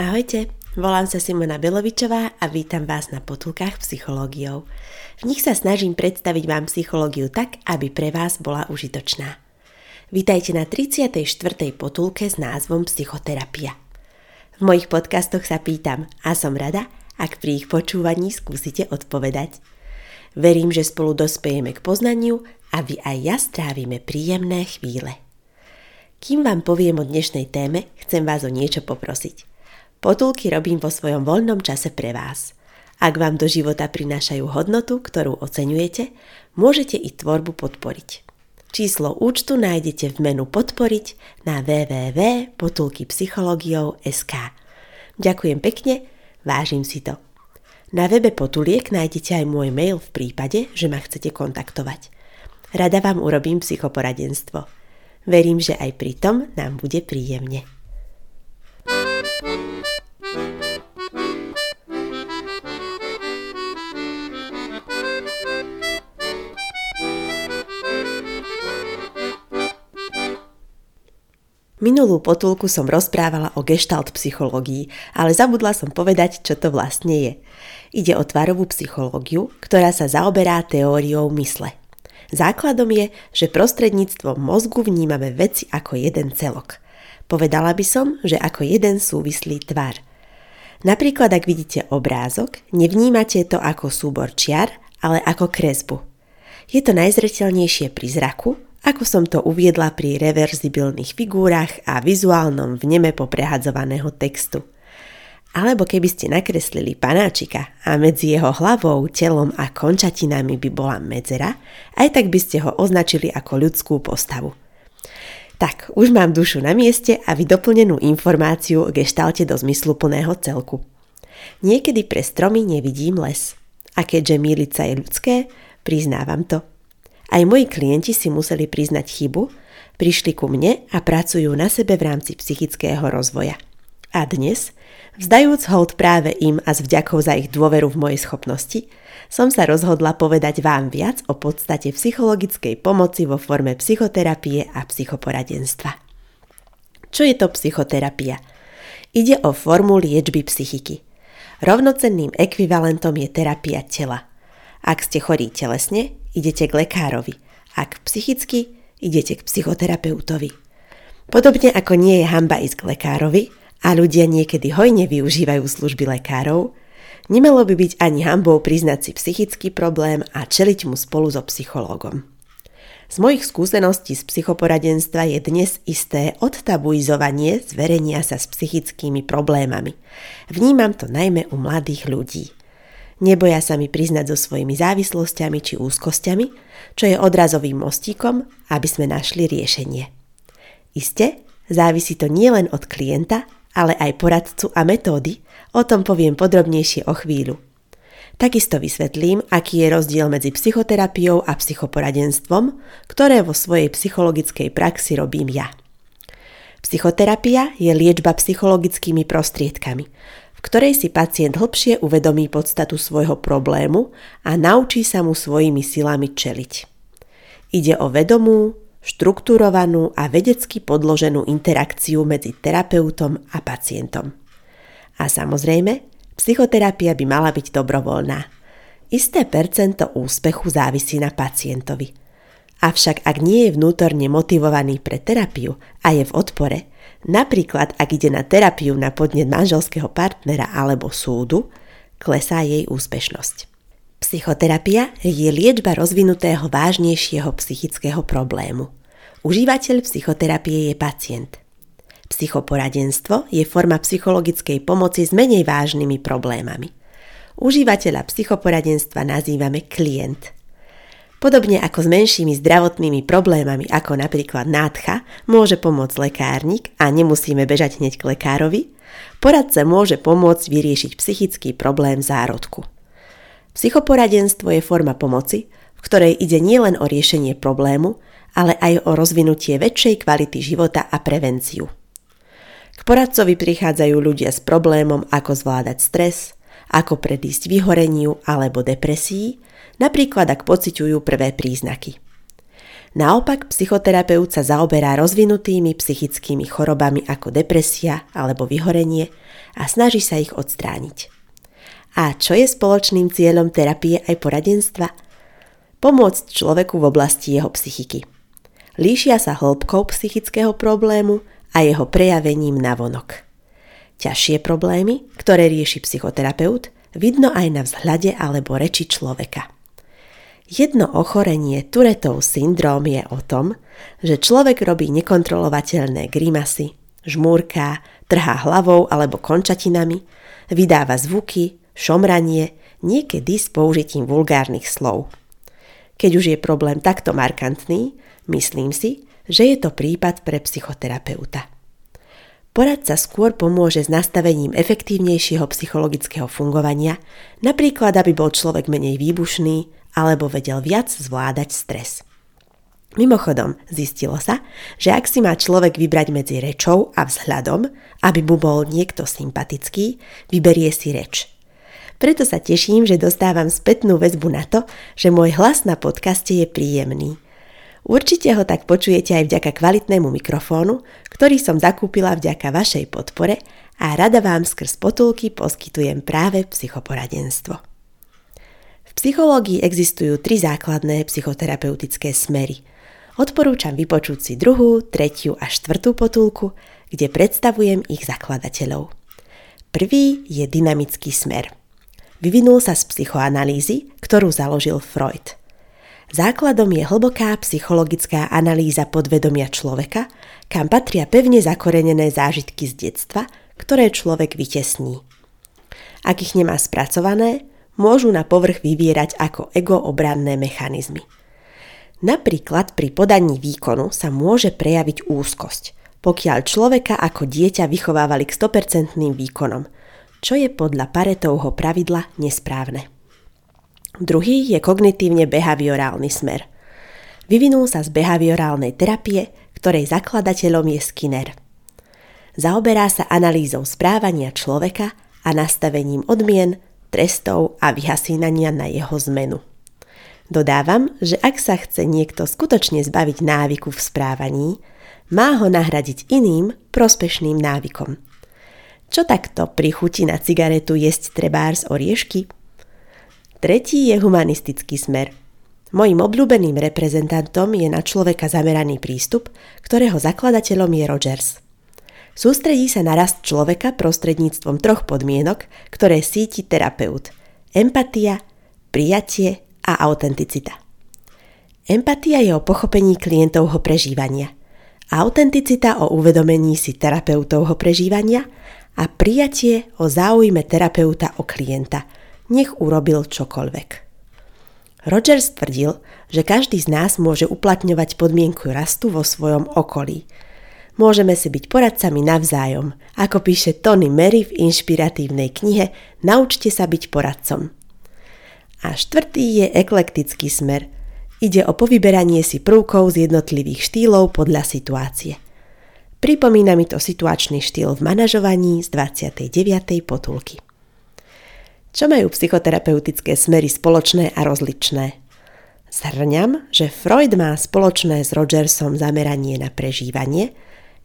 Ahojte, volám sa Simona Belovičová a vítam vás na potulkách psychológiou. V nich sa snažím predstaviť vám psychológiu tak, aby pre vás bola užitočná. Vítajte na 34. potulke s názvom Psychoterapia. V mojich podcastoch sa pýtam a som rada, ak pri ich počúvaní skúsite odpovedať. Verím, že spolu dospejeme k poznaniu a vy aj ja strávime príjemné chvíle. Kým vám poviem o dnešnej téme, chcem vás o niečo poprosiť. Potulky robím vo svojom voľnom čase pre vás. Ak vám do života prinášajú hodnotu, ktorú oceňujete, môžete i tvorbu podporiť. Číslo účtu nájdete v menu Podporiť na www.potulkypsychologiou.sk Ďakujem pekne, vážim si to. Na webe Potuliek nájdete aj môj mail v prípade, že ma chcete kontaktovať. Rada vám urobím psychoporadenstvo. Verím, že aj pri tom nám bude príjemne. Minulú potulku som rozprávala o gestalt psychológii, ale zabudla som povedať, čo to vlastne je. Ide o tvarovú psychológiu, ktorá sa zaoberá teóriou mysle. Základom je, že prostredníctvom mozgu vnímame veci ako jeden celok. Povedala by som, že ako jeden súvislý tvar. Napríklad, ak vidíte obrázok, nevnímate to ako súbor čiar, ale ako kresbu. Je to najzreteľnejšie pri zraku, ako som to uviedla pri reverzibilných figúrach a vizuálnom vneme poprehadzovaného textu. Alebo keby ste nakreslili panáčika a medzi jeho hlavou, telom a končatinami by bola medzera, aj tak by ste ho označili ako ľudskú postavu. Tak, už mám dušu na mieste a vy doplnenú informáciu o geštalte do zmyslu plného celku. Niekedy pre stromy nevidím les. A keďže míliť sa je ľudské, priznávam to. Aj moji klienti si museli priznať chybu, prišli ku mne a pracujú na sebe v rámci psychického rozvoja. A dnes, vzdajúc hold práve im a s vďakou za ich dôveru v mojej schopnosti, som sa rozhodla povedať vám viac o podstate psychologickej pomoci vo forme psychoterapie a psychoporadenstva. Čo je to psychoterapia? Ide o formu liečby psychiky. Rovnocenným ekvivalentom je terapia tela. Ak ste chorí telesne, idete k lekárovi. Ak psychicky, idete k psychoterapeutovi. Podobne ako nie je hamba ísť k lekárovi a ľudia niekedy hojne využívajú služby lekárov, nemalo by byť ani hambou priznať si psychický problém a čeliť mu spolu so psychológom. Z mojich skúseností z psychoporadenstva je dnes isté odtabuizovanie zverenia sa s psychickými problémami. Vnímam to najmä u mladých ľudí. Neboja sa mi priznať so svojimi závislosťami či úzkosťami, čo je odrazovým mostíkom, aby sme našli riešenie. Isté, závisí to nielen od klienta, ale aj poradcu a metódy, o tom poviem podrobnejšie o chvíľu. Takisto vysvetlím, aký je rozdiel medzi psychoterapiou a psychoporadenstvom, ktoré vo svojej psychologickej praxi robím ja. Psychoterapia je liečba psychologickými prostriedkami, v ktorej si pacient hlbšie uvedomí podstatu svojho problému a naučí sa mu svojimi silami čeliť. Ide o vedomú, štruktúrovanú a vedecky podloženú interakciu medzi terapeutom a pacientom. A samozrejme, psychoterapia by mala byť dobrovoľná. Isté percento úspechu závisí na pacientovi. Avšak ak nie je vnútorne motivovaný pre terapiu a je v odpore, Napríklad, ak ide na terapiu na podnet manželského partnera alebo súdu, klesá jej úspešnosť. Psychoterapia je liečba rozvinutého vážnejšieho psychického problému. Užívateľ psychoterapie je pacient. Psychoporadenstvo je forma psychologickej pomoci s menej vážnymi problémami. Užívateľa psychoporadenstva nazývame klient – Podobne ako s menšími zdravotnými problémami, ako napríklad nádcha, môže pomôcť lekárnik a nemusíme bežať hneď k lekárovi, poradca môže pomôcť vyriešiť psychický problém zárodku. Psychoporadenstvo je forma pomoci, v ktorej ide nielen o riešenie problému, ale aj o rozvinutie väčšej kvality života a prevenciu. K poradcovi prichádzajú ľudia s problémom, ako zvládať stres, ako predísť vyhoreniu alebo depresii, napríklad ak pociťujú prvé príznaky. Naopak psychoterapeut sa zaoberá rozvinutými psychickými chorobami ako depresia alebo vyhorenie a snaží sa ich odstrániť. A čo je spoločným cieľom terapie aj poradenstva? Pomôcť človeku v oblasti jeho psychiky. Líšia sa hĺbkou psychického problému a jeho prejavením na vonok. Ťažšie problémy, ktoré rieši psychoterapeut, vidno aj na vzhľade alebo reči človeka. Jedno ochorenie Turetov syndróm je o tom, že človek robí nekontrolovateľné grimasy, žmúrká, trhá hlavou alebo končatinami, vydáva zvuky, šomranie, niekedy s použitím vulgárnych slov. Keď už je problém takto markantný, myslím si, že je to prípad pre psychoterapeuta. Poradca skôr pomôže s nastavením efektívnejšieho psychologického fungovania, napríklad aby bol človek menej výbušný alebo vedel viac zvládať stres. Mimochodom, zistilo sa, že ak si má človek vybrať medzi rečou a vzhľadom, aby mu bol niekto sympatický, vyberie si reč. Preto sa teším, že dostávam spätnú väzbu na to, že môj hlas na podcaste je príjemný – Určite ho tak počujete aj vďaka kvalitnému mikrofónu, ktorý som zakúpila vďaka vašej podpore a rada vám skrz potulky poskytujem práve psychoporadenstvo. V psychológii existujú tri základné psychoterapeutické smery. Odporúčam vypočuť si druhú, tretiu a štvrtú potulku, kde predstavujem ich zakladateľov. Prvý je dynamický smer. Vyvinul sa z psychoanalýzy, ktorú založil Freud – Základom je hlboká psychologická analýza podvedomia človeka, kam patria pevne zakorenené zážitky z detstva, ktoré človek vytesní. Ak ich nemá spracované, môžu na povrch vyvierať ako egoobranné mechanizmy. Napríklad pri podaní výkonu sa môže prejaviť úzkosť, pokiaľ človeka ako dieťa vychovávali k 100% výkonom, čo je podľa Paretovho pravidla nesprávne. Druhý je kognitívne-behaviorálny smer. Vyvinul sa z behaviorálnej terapie, ktorej zakladateľom je Skinner. Zaoberá sa analýzou správania človeka a nastavením odmien, trestov a vyhasínania na jeho zmenu. Dodávam, že ak sa chce niekto skutočne zbaviť návyku v správaní, má ho nahradiť iným prospešným návykom. Čo takto pri chuti na cigaretu jesť trebárs oriešky? Tretí je humanistický smer. Mojím obľúbeným reprezentantom je na človeka zameraný prístup, ktorého zakladateľom je Rogers. Sústredí sa na rast človeka prostredníctvom troch podmienok, ktoré síti terapeut. Empatia, prijatie a autenticita. Empatia je o pochopení klientovho prežívania. Autenticita o uvedomení si terapeutovho prežívania a prijatie o záujme terapeuta o klienta – nech urobil čokoľvek. Rogers tvrdil, že každý z nás môže uplatňovať podmienku rastu vo svojom okolí. Môžeme si byť poradcami navzájom, ako píše Tony Mary v inšpiratívnej knihe Naučte sa byť poradcom. A štvrtý je eklektický smer. Ide o povyberanie si prvkov z jednotlivých štýlov podľa situácie. Pripomína mi to situačný štýl v manažovaní z 29. potulky. Čo majú psychoterapeutické smery spoločné a rozličné? Zhrňam, že Freud má spoločné s Rogersom zameranie na prežívanie,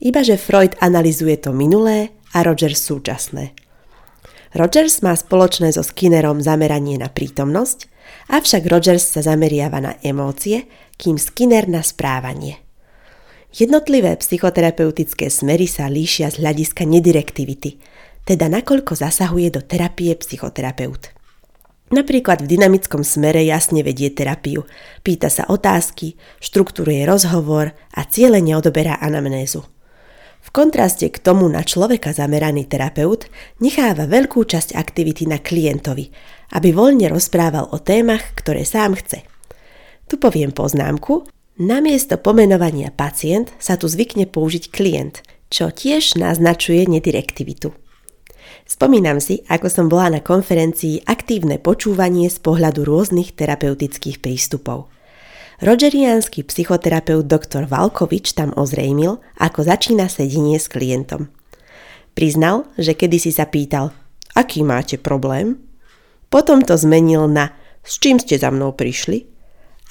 iba že Freud analizuje to minulé a Rogers súčasné. Rogers má spoločné so Skinnerom zameranie na prítomnosť, avšak Rogers sa zameriava na emócie, kým Skinner na správanie. Jednotlivé psychoterapeutické smery sa líšia z hľadiska nedirektivity – teda nakoľko zasahuje do terapie psychoterapeut. Napríklad v dynamickom smere jasne vedie terapiu, pýta sa otázky, štruktúruje rozhovor a cieľene odoberá anamnézu. V kontraste k tomu na človeka zameraný terapeut necháva veľkú časť aktivity na klientovi, aby voľne rozprával o témach, ktoré sám chce. Tu poviem poznámku, namiesto pomenovania pacient sa tu zvykne použiť klient, čo tiež naznačuje nedirektivitu. Spomínam si, ako som bola na konferencii Aktívne počúvanie z pohľadu rôznych terapeutických prístupov. Rogeriánsky psychoterapeut dr. Valkovič tam ozrejmil, ako začína sedenie s klientom. Priznal, že kedysi sa pýtal, aký máte problém? Potom to zmenil na s čím ste za mnou prišli?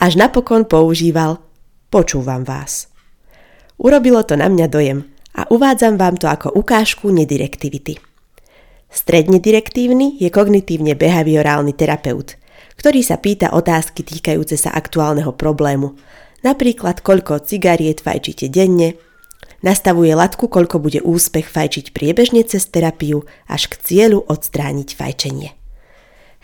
Až napokon používal Počúvam vás. Urobilo to na mňa dojem a uvádzam vám to ako ukážku nedirektivity. Stredne direktívny je kognitívne behaviorálny terapeut, ktorý sa pýta otázky týkajúce sa aktuálneho problému, napríklad koľko cigariet fajčíte denne, nastavuje latku, koľko bude úspech fajčiť priebežne cez terapiu až k cieľu odstrániť fajčenie.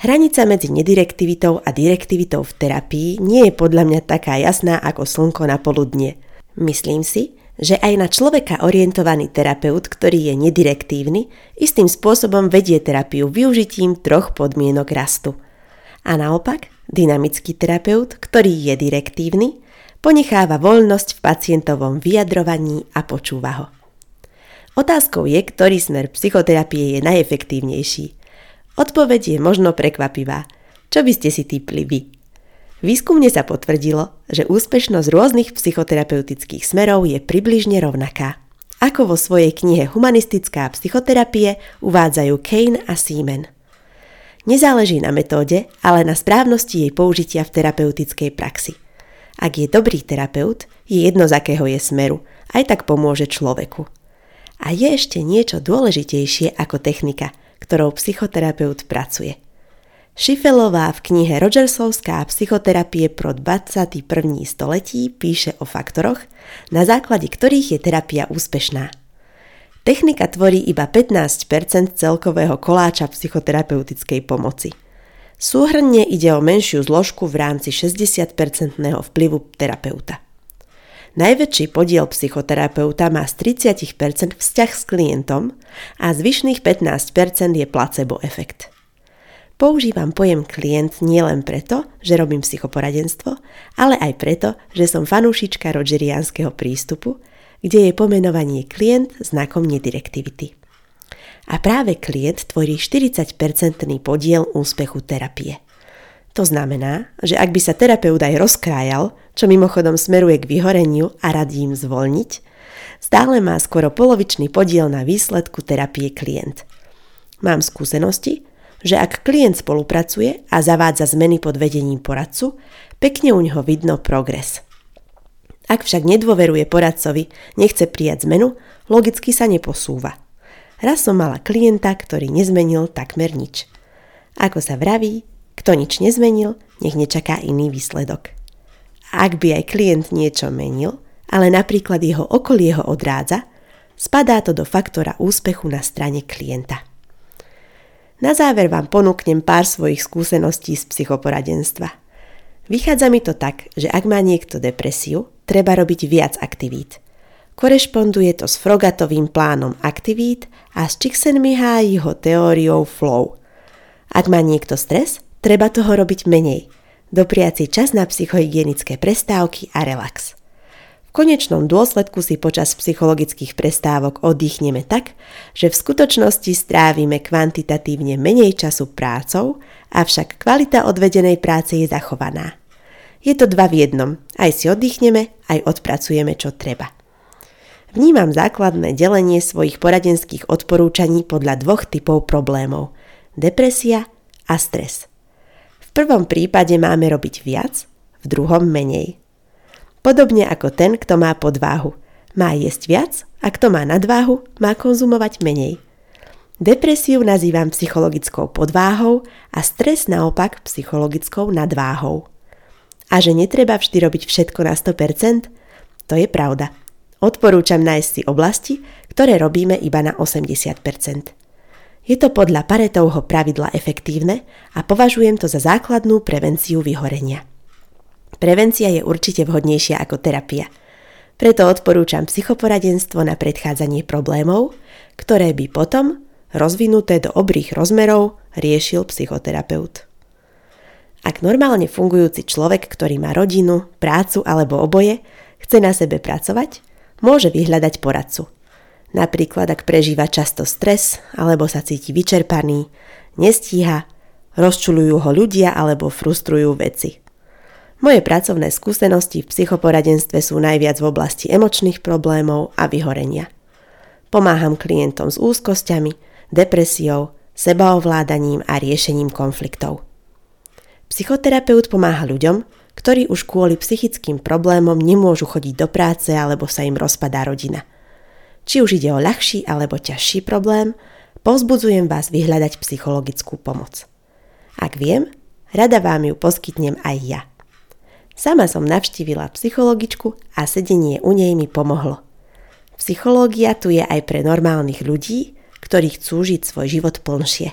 Hranica medzi nedirektivitou a direktivitou v terapii nie je podľa mňa taká jasná ako slnko na poludnie. Myslím si, že aj na človeka orientovaný terapeut, ktorý je nedirektívny, istým spôsobom vedie terapiu využitím troch podmienok rastu. A naopak, dynamický terapeut, ktorý je direktívny, ponecháva voľnosť v pacientovom vyjadrovaní a počúva ho. Otázkou je, ktorý smer psychoterapie je najefektívnejší. Odpoveď je možno prekvapivá. Čo by ste si typli vy? Výskumne sa potvrdilo, že úspešnosť rôznych psychoterapeutických smerov je približne rovnaká. Ako vo svojej knihe Humanistická psychoterapie uvádzajú Kane a Seaman. Nezáleží na metóde, ale na správnosti jej použitia v terapeutickej praxi. Ak je dobrý terapeut, je jedno z akého je smeru, aj tak pomôže človeku. A je ešte niečo dôležitejšie ako technika, ktorou psychoterapeut pracuje – Šifelová v knihe Rogersovská psychoterapie pro 21. století píše o faktoroch, na základe ktorých je terapia úspešná. Technika tvorí iba 15% celkového koláča psychoterapeutickej pomoci. Súhrne ide o menšiu zložku v rámci 60-percentného vplyvu terapeuta. Najväčší podiel psychoterapeuta má z 30% vzťah s klientom a zvyšných 15% je placebo efekt. Používam pojem klient nielen preto, že robím psychoporadenstvo, ale aj preto, že som fanúšička rogeriánskeho prístupu, kde je pomenovanie klient znakom nedirektivity. A práve klient tvorí 40-percentný podiel úspechu terapie. To znamená, že ak by sa terapeut aj rozkrájal, čo mimochodom smeruje k vyhoreniu a radím zvolniť, stále má skoro polovičný podiel na výsledku terapie klient. Mám skúsenosti, že ak klient spolupracuje a zavádza zmeny pod vedením poradcu, pekne u neho vidno progres. Ak však nedôveruje poradcovi, nechce prijať zmenu, logicky sa neposúva. Raz som mala klienta, ktorý nezmenil takmer nič. Ako sa vraví, kto nič nezmenil, nech nečaká iný výsledok. Ak by aj klient niečo menil, ale napríklad jeho okolie ho odrádza, spadá to do faktora úspechu na strane klienta. Na záver vám ponúknem pár svojich skúseností z psychoporadenstva. Vychádza mi to tak, že ak má niekto depresiu, treba robiť viac aktivít. Korešponduje to s Frogatovým plánom aktivít a s Csikszentmihalyiho teóriou flow. Ak má niekto stres, treba toho robiť menej. Dopriaci čas na psychohygienické prestávky a relax. V konečnom dôsledku si počas psychologických prestávok oddychneme tak, že v skutočnosti strávime kvantitatívne menej času prácou, avšak kvalita odvedenej práce je zachovaná. Je to dva v jednom, aj si oddychneme, aj odpracujeme čo treba. Vnímam základné delenie svojich poradenských odporúčaní podľa dvoch typov problémov – depresia a stres. V prvom prípade máme robiť viac, v druhom menej – Podobne ako ten, kto má podváhu. Má jesť viac a kto má nadváhu, má konzumovať menej. Depresiu nazývam psychologickou podváhou a stres naopak psychologickou nadváhou. A že netreba vždy robiť všetko na 100%? To je pravda. Odporúčam nájsť si oblasti, ktoré robíme iba na 80%. Je to podľa Paretovho pravidla efektívne a považujem to za základnú prevenciu vyhorenia. Prevencia je určite vhodnejšia ako terapia. Preto odporúčam psychoporadenstvo na predchádzanie problémov, ktoré by potom, rozvinuté do obrých rozmerov, riešil psychoterapeut. Ak normálne fungujúci človek, ktorý má rodinu, prácu alebo oboje, chce na sebe pracovať, môže vyhľadať poradcu. Napríklad, ak prežíva často stres alebo sa cíti vyčerpaný, nestíha, rozčulujú ho ľudia alebo frustrujú veci. Moje pracovné skúsenosti v psychoporadenstve sú najviac v oblasti emočných problémov a vyhorenia. Pomáham klientom s úzkosťami, depresiou, sebaovládaním a riešením konfliktov. Psychoterapeut pomáha ľuďom, ktorí už kvôli psychickým problémom nemôžu chodiť do práce alebo sa im rozpadá rodina. Či už ide o ľahší alebo ťažší problém, povzbudzujem vás vyhľadať psychologickú pomoc. Ak viem, rada vám ju poskytnem aj ja. Sama som navštívila psychologičku a sedenie u nej mi pomohlo. Psychológia tu je aj pre normálnych ľudí, ktorí chcú žiť svoj život plnšie.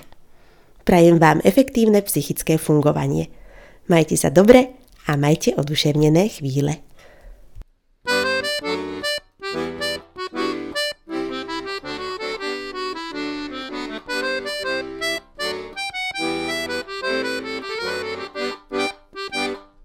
Prajem vám efektívne psychické fungovanie. Majte sa dobre a majte oduševnené chvíle.